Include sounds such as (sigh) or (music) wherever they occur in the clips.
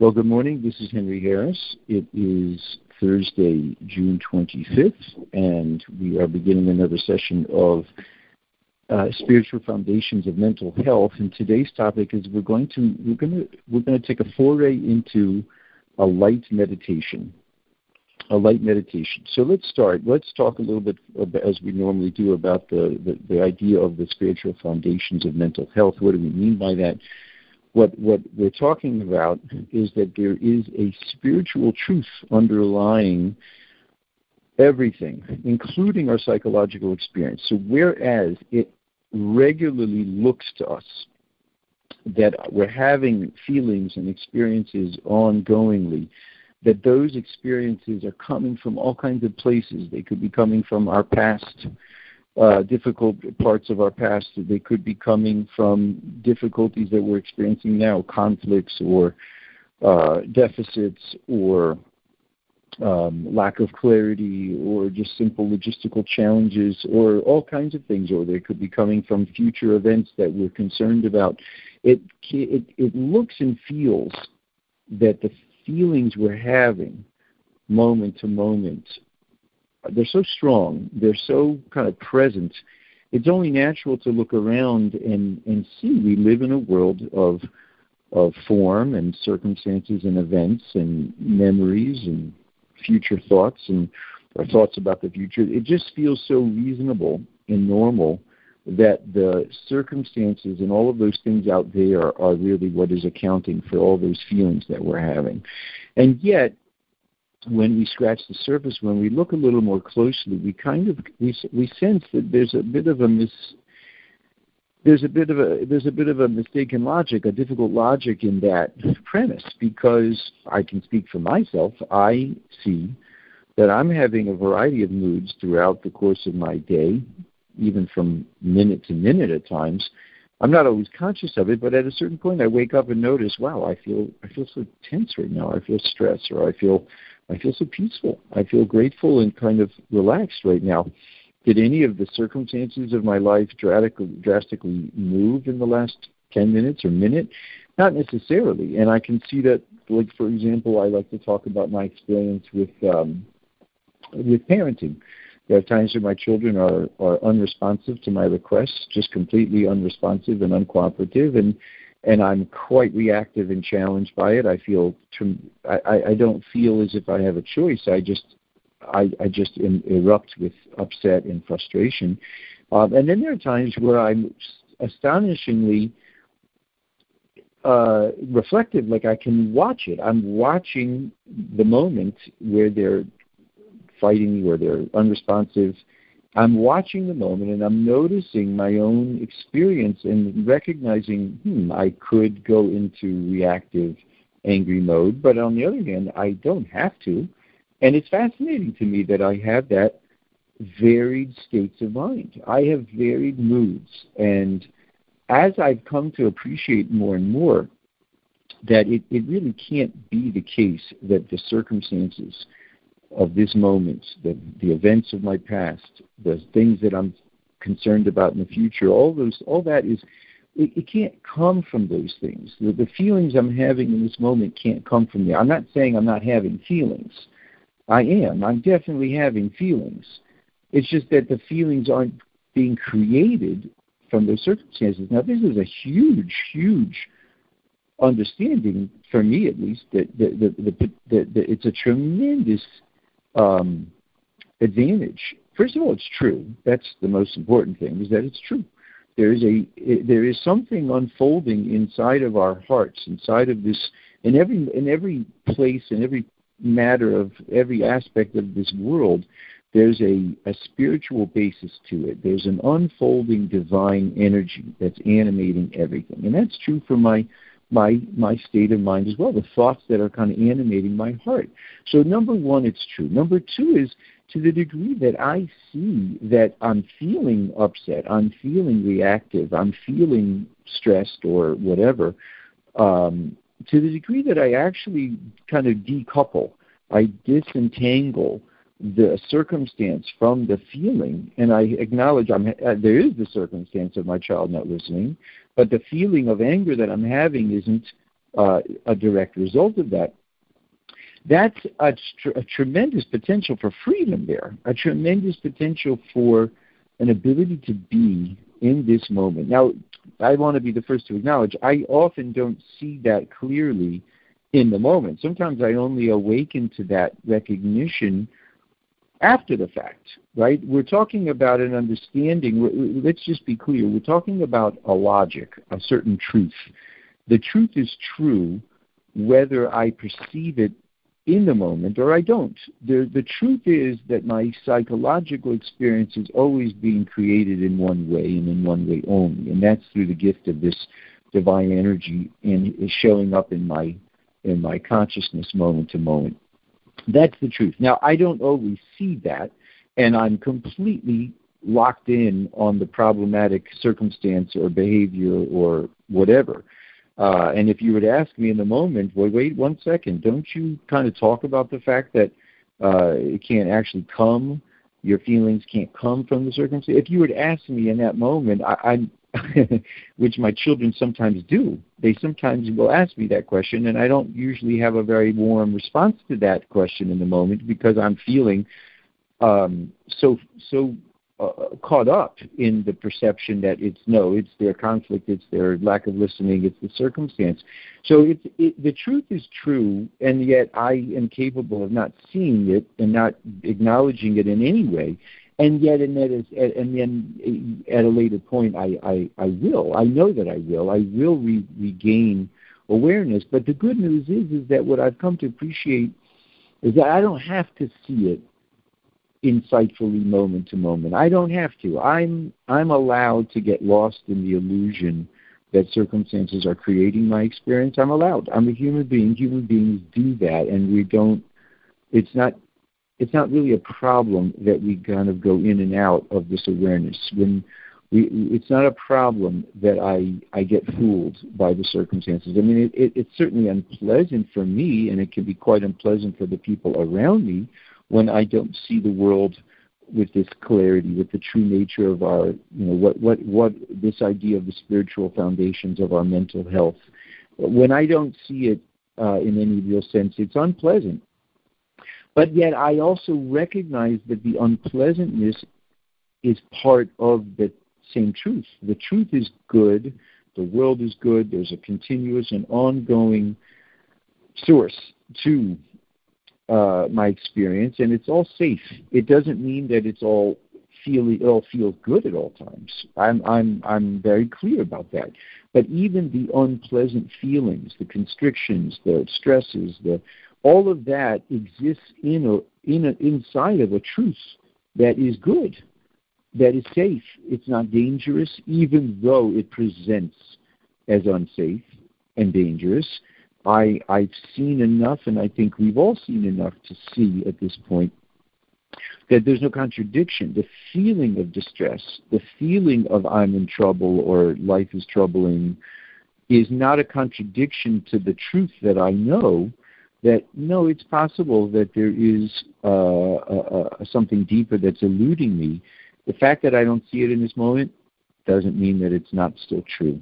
Well, good morning. This is Henry Harris. It is Thursday, June 25th, and we are beginning another session of uh, spiritual foundations of mental health. And today's topic is we're going to we're going to we're going to take a foray into a light meditation. A light meditation. So let's start. Let's talk a little bit, as we normally do, about the, the, the idea of the spiritual foundations of mental health. What do we mean by that? What what we're talking about is that there is a spiritual truth underlying everything, including our psychological experience. So whereas it regularly looks to us that we're having feelings and experiences ongoingly, that those experiences are coming from all kinds of places. They could be coming from our past uh, difficult parts of our past. They could be coming from difficulties that we're experiencing now, conflicts or uh, deficits or um, lack of clarity or just simple logistical challenges or all kinds of things, or they could be coming from future events that we're concerned about. It, it, it looks and feels that the feelings we're having moment to moment they're so strong, they're so kind of present. It's only natural to look around and, and see we live in a world of of form and circumstances and events and memories and future thoughts and our thoughts about the future. It just feels so reasonable and normal that the circumstances and all of those things out there are really what is accounting for all those feelings that we're having. And yet, when we scratch the surface, when we look a little more closely, we kind of we we sense that there's a bit of a mis there's a bit of a there's a bit of a mistaken logic, a difficult logic in that premise because I can speak for myself. I see that I'm having a variety of moods throughout the course of my day, even from minute to minute at times. I'm not always conscious of it, but at a certain point I wake up and notice, wow, I feel I feel so tense right now. I feel stressed or I feel I feel so peaceful. I feel grateful and kind of relaxed right now. Did any of the circumstances of my life drastically, drastically move in the last 10 minutes or minute? Not necessarily. And I can see that, like, for example, I like to talk about my experience with, um, with parenting. There are times when my children are, are unresponsive to my requests, just completely unresponsive and uncooperative, and and I'm quite reactive and challenged by it. I feel I, I don't feel as if I have a choice. I just I, I just in, erupt with upset and frustration. Um, and then there are times where I'm astonishingly uh, reflective, like I can watch it. I'm watching the moment where they're fighting, where they're unresponsive, I'm watching the moment and I'm noticing my own experience and recognizing, hmm, I could go into reactive, angry mode, but on the other hand, I don't have to. And it's fascinating to me that I have that varied states of mind. I have varied moods. And as I've come to appreciate more and more that it, it really can't be the case that the circumstances of this moment, the, the events of my past, the things that I'm concerned about in the future, all those, all that is, it, it can't come from those things. The, the feelings I'm having in this moment can't come from there. I'm not saying I'm not having feelings. I am. I'm definitely having feelings. It's just that the feelings aren't being created from those circumstances. Now, this is a huge, huge understanding for me, at least, that, that, that, that it's a tremendous um, advantage. First of all, it's true. That's the most important thing is that it's true. There is a there is something unfolding inside of our hearts, inside of this, in every in every place, in every matter of every aspect of this world. There's a, a spiritual basis to it. There's an unfolding divine energy that's animating everything, and that's true for my my my state of mind as well, the thoughts that are kind of animating my heart. So number one, it's true. Number two is to the degree that I see that I'm feeling upset, I'm feeling reactive, I'm feeling stressed or whatever, um, to the degree that I actually kind of decouple, I disentangle the circumstance from the feeling, and I acknowledge I'm, uh, there is the circumstance of my child not listening, but the feeling of anger that I'm having isn't uh, a direct result of that. That's a, tr- a tremendous potential for freedom there, a tremendous potential for an ability to be in this moment. Now, I want to be the first to acknowledge I often don't see that clearly in the moment. Sometimes I only awaken to that recognition after the fact, right? We're talking about an understanding. Let's just be clear. We're talking about a logic, a certain truth. The truth is true whether I perceive it in the moment or I don't. The, the truth is that my psychological experience is always being created in one way and in one way only, and that's through the gift of this divine energy and is showing up in my in my consciousness moment to moment. That's the truth. Now, I don't always see that, and I'm completely locked in on the problematic circumstance or behavior or whatever. Uh, and if you were to ask me in the moment, well, wait one second, don't you kind of talk about the fact that uh, it can't actually come, your feelings can't come from the circumstance? If you were to ask me in that moment, I, I'm (laughs) which my children sometimes do. They sometimes will ask me that question, and I don't usually have a very warm response to that question in the moment because I'm feeling um, so so uh, caught up in the perception that it's no, it's their conflict, it's their lack of listening, it's the circumstance. So it's it, the truth is true, and yet I am capable of not seeing it and not acknowledging it in any way and yet and that is and then at a later point I, I, I will. I know that I will. I will re- regain awareness. But the good news is is that what I've come to appreciate is that I don't have to see it insightfully moment to moment. I don't have to. I'm I'm allowed to get lost in the illusion that circumstances are creating my experience. I'm allowed. I'm a human being. Human beings do that. And we don't it's not it's not really a problem that we kind of go in and out of this awareness. When we, it's not a problem that I, I get fooled by the circumstances. I mean, it, it, it's certainly unpleasant for me, and it can be quite unpleasant for the people around me when I don't see the world with this clarity, with the true nature of our, you know, what, what, what this idea of the spiritual foundations of our mental health. When I don't see it uh, in any real sense, it's unpleasant. But yet I also recognize that the unpleasantness is part of the same truth. The truth is good, the world is good, there's a continuous and ongoing source to uh, my experience, and it's all safe. It doesn't mean that it's all feel it all feels good at all times. I'm I'm I'm very clear about that. But even the unpleasant feelings, the constrictions, the stresses, the all of that exists in a, in a, inside of a truth that is good, that is safe. It's not dangerous, even though it presents as unsafe and dangerous. I, I've seen enough, and I think we've all seen enough to see at this point that there's no contradiction. The feeling of distress, the feeling of I'm in trouble or life is troubling, is not a contradiction to the truth that I know that no, it's possible that there is uh, something deeper that's eluding me. The fact that I don't see it in this moment doesn't mean that it's not still true.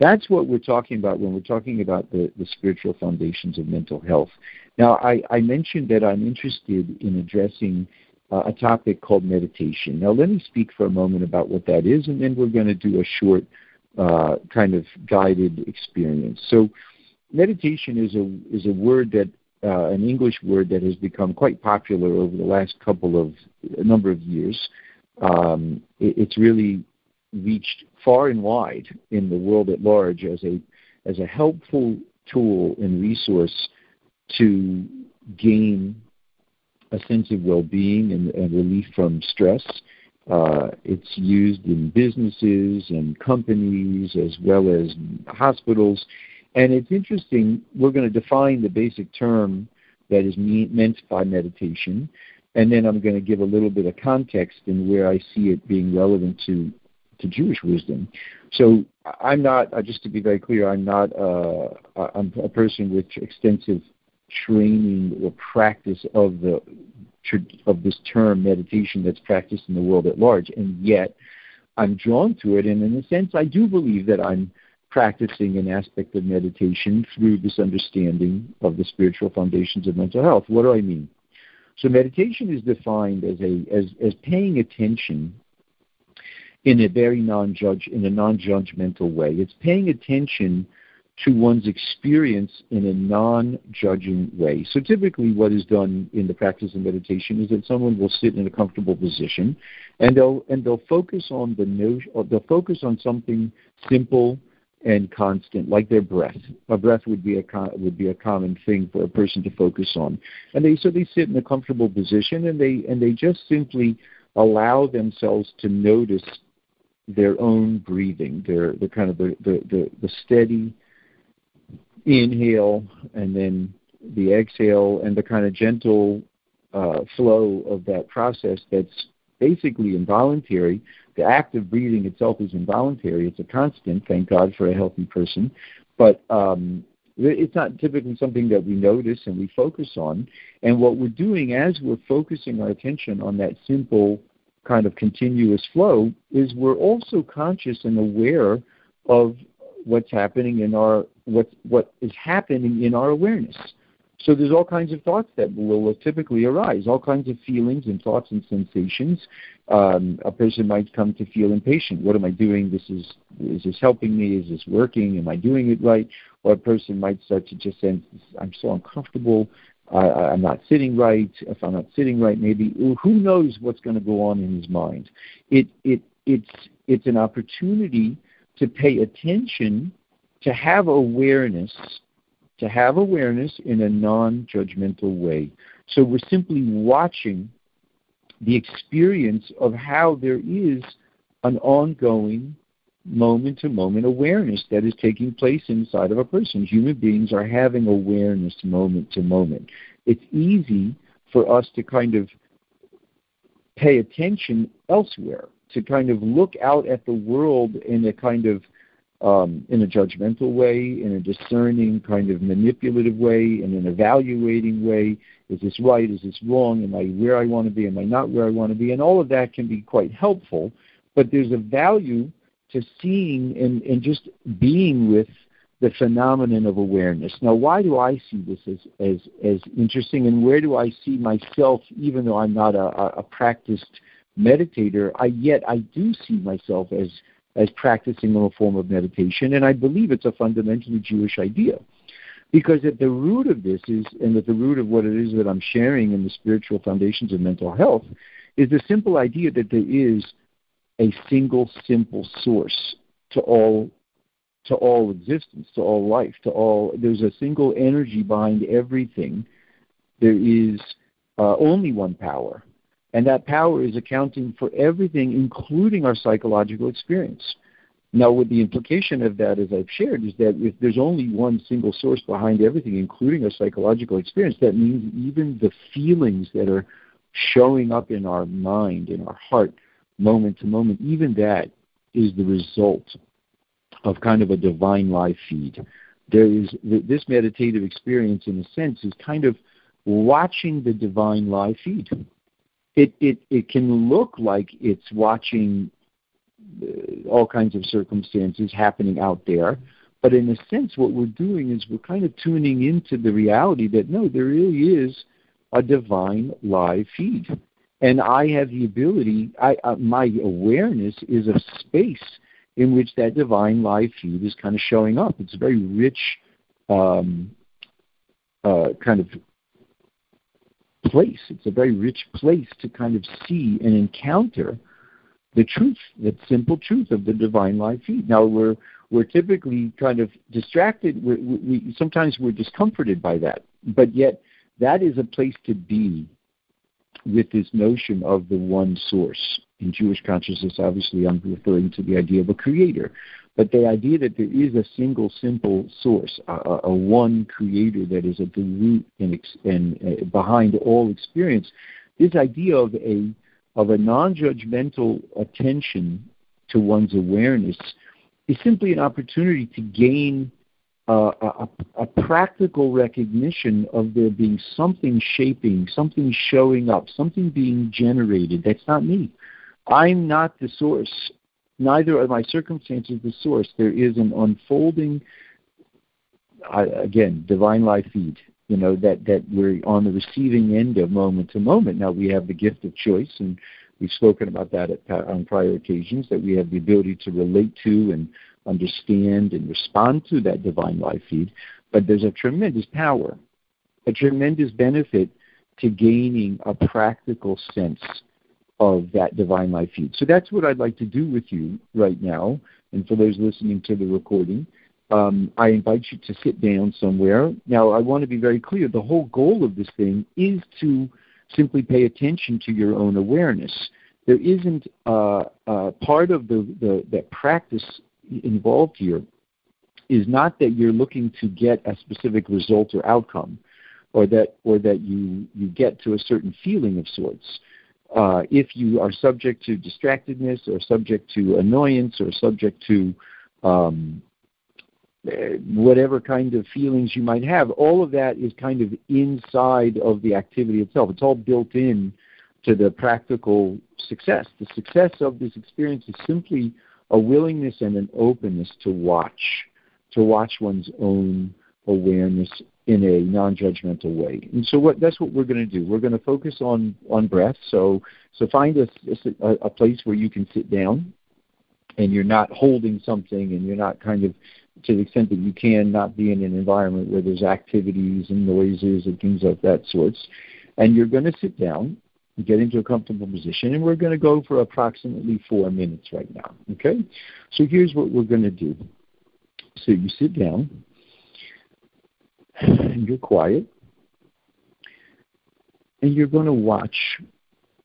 That's what we're talking about when we're talking about the, the spiritual foundations of mental health. Now, I, I mentioned that I'm interested in addressing uh, a topic called meditation. Now, let me speak for a moment about what that is, and then we're going to do a short uh, kind of guided experience. So, meditation is a is a word that uh, an English word that has become quite popular over the last couple of a number of years. Um, it, it's really reached far and wide in the world at large as a as a helpful tool and resource to gain a sense of well-being and, and relief from stress. Uh, it's used in businesses and companies as well as hospitals and it's interesting, we're going to define the basic term that is meant by meditation, and then I'm going to give a little bit of context and where I see it being relevant to, to Jewish wisdom. So I'm not, uh, just to be very clear, I'm not uh, I'm a person with extensive training or practice of the of this term meditation that's practiced in the world at large, and yet I'm drawn to it, and in a sense, I do believe that I'm practicing an aspect of meditation through this understanding of the spiritual foundations of mental health. What do I mean? So meditation is defined as a as, as paying attention in a very non-judge in a non-judgmental way. It's paying attention to one's experience in a non-judging way. So typically what is done in the practice of meditation is that someone will sit in a comfortable position and they'll and they'll focus on the notion they'll focus on something simple and constant, like their breath. A breath would be a would be a common thing for a person to focus on, and they so they sit in a comfortable position and they and they just simply allow themselves to notice their own breathing, their the kind of the the, the, the steady inhale and then the exhale and the kind of gentle uh, flow of that process that's basically involuntary. The act of breathing itself is involuntary. It's a constant, thank God for a healthy person. But um, it's not typically something that we notice and we focus on. And what we're doing as we're focusing our attention on that simple kind of continuous flow is we're also conscious and aware of what's happening in our what what is happening in our awareness. So there's all kinds of thoughts that will typically arise, all kinds of feelings and thoughts and sensations. Um, a person might come to feel impatient. What am I doing? This is is this helping me? Is this working? Am I doing it right? Or a person might start to just sense, I'm so uncomfortable. I, I'm not sitting right. If I'm not sitting right, maybe who knows what's going to go on in his mind. It it it's it's an opportunity to pay attention, to have awareness to have awareness in a non judgmental way. So we're simply watching the experience of how there is an ongoing moment to moment awareness that is taking place inside of a person. Human beings are having awareness moment to moment. It's easy for us to kind of pay attention elsewhere, to kind of look out at the world in a kind of um, in a judgmental way, in a discerning, kind of manipulative way, in an evaluating way. Is this right? Is this wrong? Am I where I want to be? Am I not where I want to be? And all of that can be quite helpful, but there's a value to seeing and, and just being with the phenomenon of awareness. Now, why do I see this as, as, as interesting, and where do I see myself, even though I'm not a, a practiced meditator, I yet I do see myself as as practicing a form of meditation, and I believe it's a fundamentally Jewish idea. Because at the root of this is, and at the root of what it is that I'm sharing in the spiritual foundations of mental health, is the simple idea that there is a single, simple source to all to all existence, to all life, to all. There's a single energy behind everything. There is uh, only one power, and that power is accounting for everything, including our psychological experience. Now, with the implication of that, as I've shared, is that if there's only one single source behind everything, including our psychological experience, that means even the feelings that are showing up in our mind, in our heart, moment to moment, even that is the result of kind of a divine life feed. There is this meditative experience, in a sense, is kind of watching the divine life feed it, it, it can look like it's watching uh, all kinds of circumstances happening out there. But in a sense, what we're doing is we're kind of tuning into the reality that no, there really is a divine live feed. And I have the ability, I, uh, my awareness is a space in which that divine live feed is kind of showing up. It's a very rich um, uh, kind of place. It's a very rich place to kind of see and encounter the truth, the simple truth of the divine life feed. Now we're we're typically kind of distracted. we we, sometimes we're discomforted by that, but yet that is a place to be with this notion of the one source. In Jewish consciousness, obviously, I'm referring to the idea of a creator. But the idea that there is a single, simple source, a, a one creator that is at the root and, and uh, behind all experience, this idea of a of a non-judgmental attention to one's awareness is simply an opportunity to gain uh, a, a, practical recognition of there being something shaping, something showing up, something being generated. That's not me. I'm not the source neither are my circumstances the source. There is an unfolding, again, divine life feed. You know that that we're on the receiving end of moment to moment. Now we have the gift of choice, and we've spoken about that at, on prior occasions. That we have the ability to relate to and understand and respond to that divine life feed. But there's a tremendous power, a tremendous benefit to gaining a practical sense of that divine life feed. So that's what I'd like to do with you right now. And for those listening to the recording, um, I invite you to sit down somewhere. Now, I want to be very clear the whole goal of this thing is to simply pay attention to your own awareness. There isn't uh, uh, part of the, the, the practice involved here is not that you're looking to get a specific result or outcome or that or that you you get to a certain feeling of sorts uh, if you are subject to distractedness or subject to annoyance or subject to um, whatever kind of feelings you might have, all of that is kind of inside of the activity itself. It's all built in to the practical success. The success of this experience is simply a willingness and an openness to watch, to watch one's own awareness in a non-judgmental way. And so what, that's what we're going to do. We're going to focus on, on breath. So, so find a, a, a place where you can sit down and you're not holding something and you're not kind of to the extent that you can not be in an environment where there's activities and noises and things of that sorts. And you're going to sit down get into a comfortable position, and we're going to go for approximately four minutes right now. Okay? So here's what we're going to do. So you sit down, and you're quiet, and you're going to watch.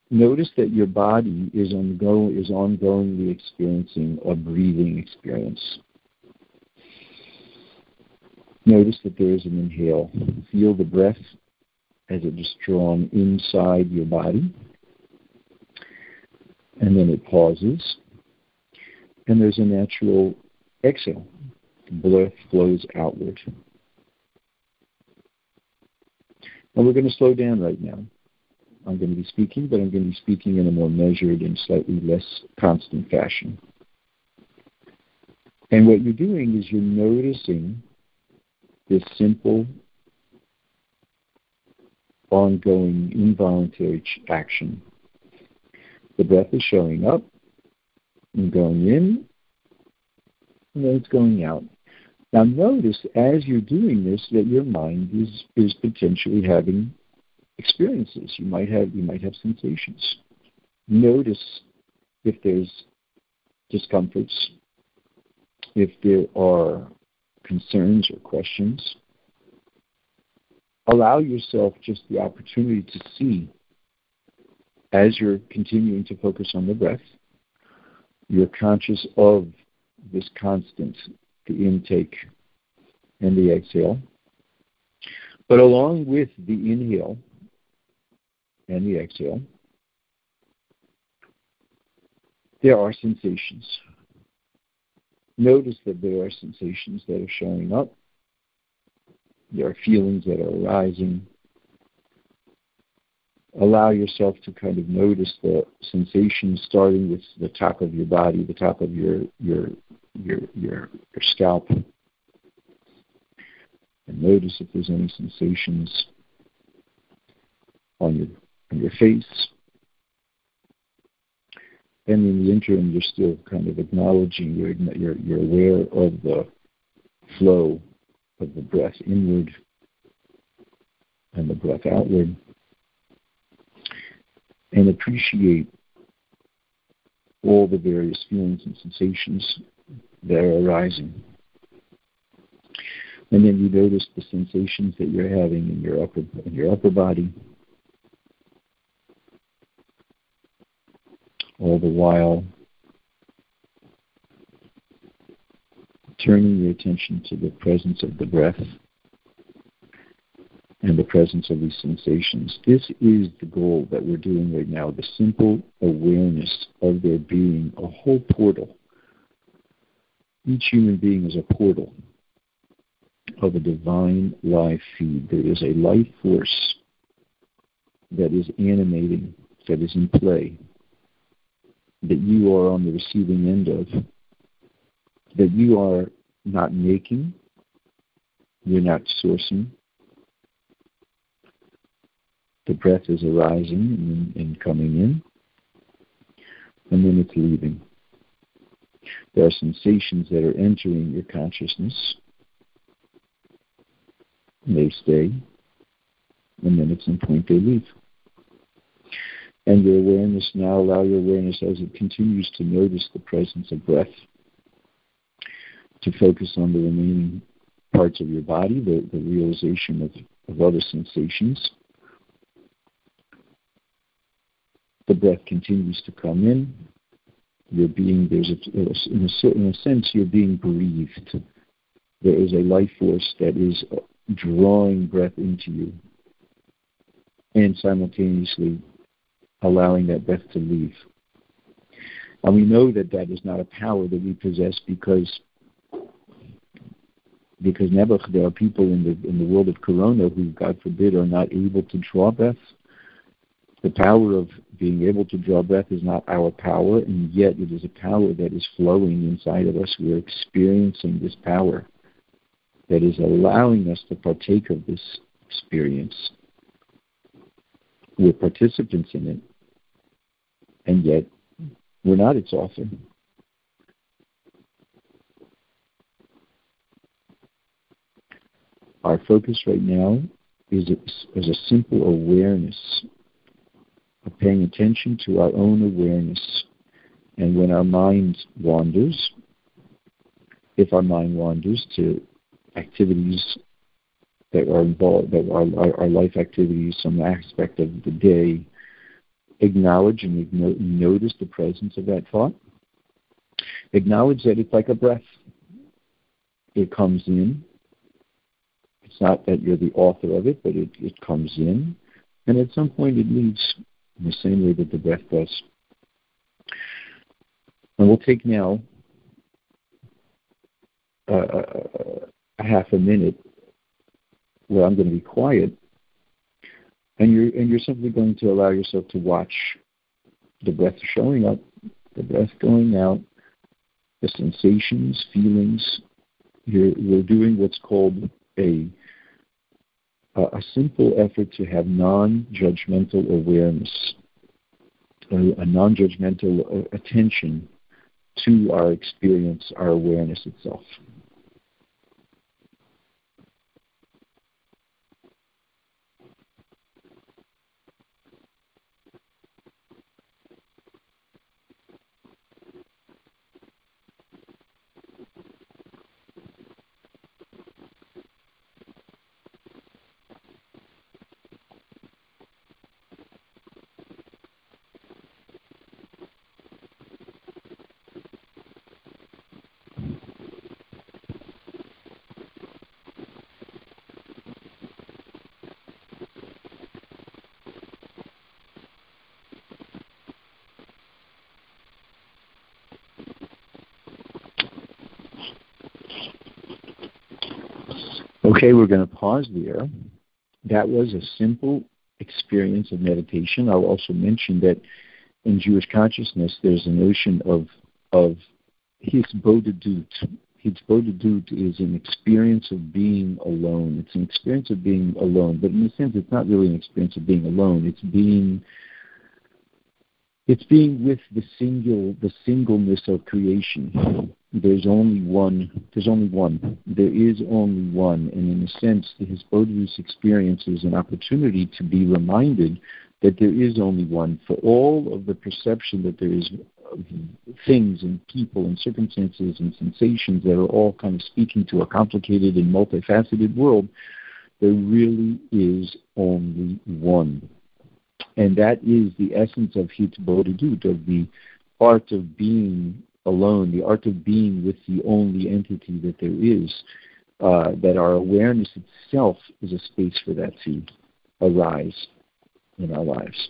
Notice that your body is, ongo- is ongoingly experiencing a breathing experience. Notice that there is an inhale. Feel the breath as it is drawn inside your body. And then it pauses. And there's a natural exhale. The breath flows outward. And we're going to slow down right now. I'm going to be speaking, but I'm going to be speaking in a more measured and slightly less constant fashion. And what you're doing is you're noticing this simple, ongoing, involuntary action. The breath is showing up and going in, and then it's going out. Now notice as you're doing this that your mind is, is potentially having experiences. You might have you might have sensations. Notice if there's discomforts, if there are concerns or questions. Allow yourself just the opportunity to see as you're continuing to focus on the breath, you're conscious of this constant, the intake and the exhale. But along with the inhale and the exhale, there are sensations. Notice that there are sensations that are showing up. There are feelings that are arising. Allow yourself to kind of notice the sensations starting with the top of your body, the top of your your your your, your scalp. And notice if there's any sensations on your on your face, and in the interim, you're still kind of acknowledging, you're, you're, you're aware of the flow of the breath inward and the breath outward. And appreciate all the various feelings and sensations that are arising. And then you notice the sensations that you're having in your upper in your upper body all the while turning your attention to the presence of the breath and the presence of these sensations. This is the goal that we're doing right now the simple awareness of there being a whole portal. Each human being is a portal of a divine life feed. There is a life force that is animating, that is in play, that you are on the receiving end of, that you are not making, you're not sourcing. The breath is arising and, coming in, and then it's leaving. There are sensations that are entering your consciousness. They stay, and then at some point they leave. And your awareness now, allow your awareness as it continues to notice the presence of breath to focus on the remaining parts of your body, the, the realization of, of other sensations. The breath continues to come in. You're being, there's a, in a, in a sense, you're being breathed. There is a life force that is drawing breath into you and simultaneously allowing that breath to leave. And we know that that is not a power that we possess because because never there are people in the in the world of Corona who, God forbid, are not able to draw breath. The power of being able to draw breath is not our power, and yet it is a power that is flowing inside of us. We are experiencing this power that is allowing us to partake of this experience. We're participants in it, and yet we're not its author. Our focus right now is a, is a simple awareness of paying attention to our own awareness. And when our mind wanders, if our mind wanders to activities that are involved, that are our life activities, some aspect of the day, acknowledge and notice the presence of that thought. Acknowledge that it's like a breath. It comes in, it's not that you're the author of it, but it, it comes in, and at some point it leaves in the same way that the breath does. And we'll take now uh, a half a minute where I'm going to be quiet, and you're and you're simply going to allow yourself to watch the breath showing up, the breath going out, the sensations, feelings. You're, you're doing what's called a a simple effort to have non-judgmental awareness, a, non-judgmental uh, attention to our experience, our awareness itself. Okay, we're going to pause there. That was a simple experience of meditation. I'll also mention that in Jewish consciousness, there's a notion of of hisbodedut. Hisbodedut is an experience of being alone. It's an experience of being alone, but in a sense, it's not really an experience of being alone. It's being it's being with the single the singleness of creation there's only one there's only one. There is only one. And in a sense the hisbodedus experience is an opportunity to be reminded that there is only one. For all of the perception that there is things and people and circumstances and sensations that are all kind of speaking to a complicated and multifaceted world there really is only one. And that is the essence of hitbodedut of the art of being alone, the art of being with the only entity that there is, uh, that our awareness itself is a space for that to arise in our lives.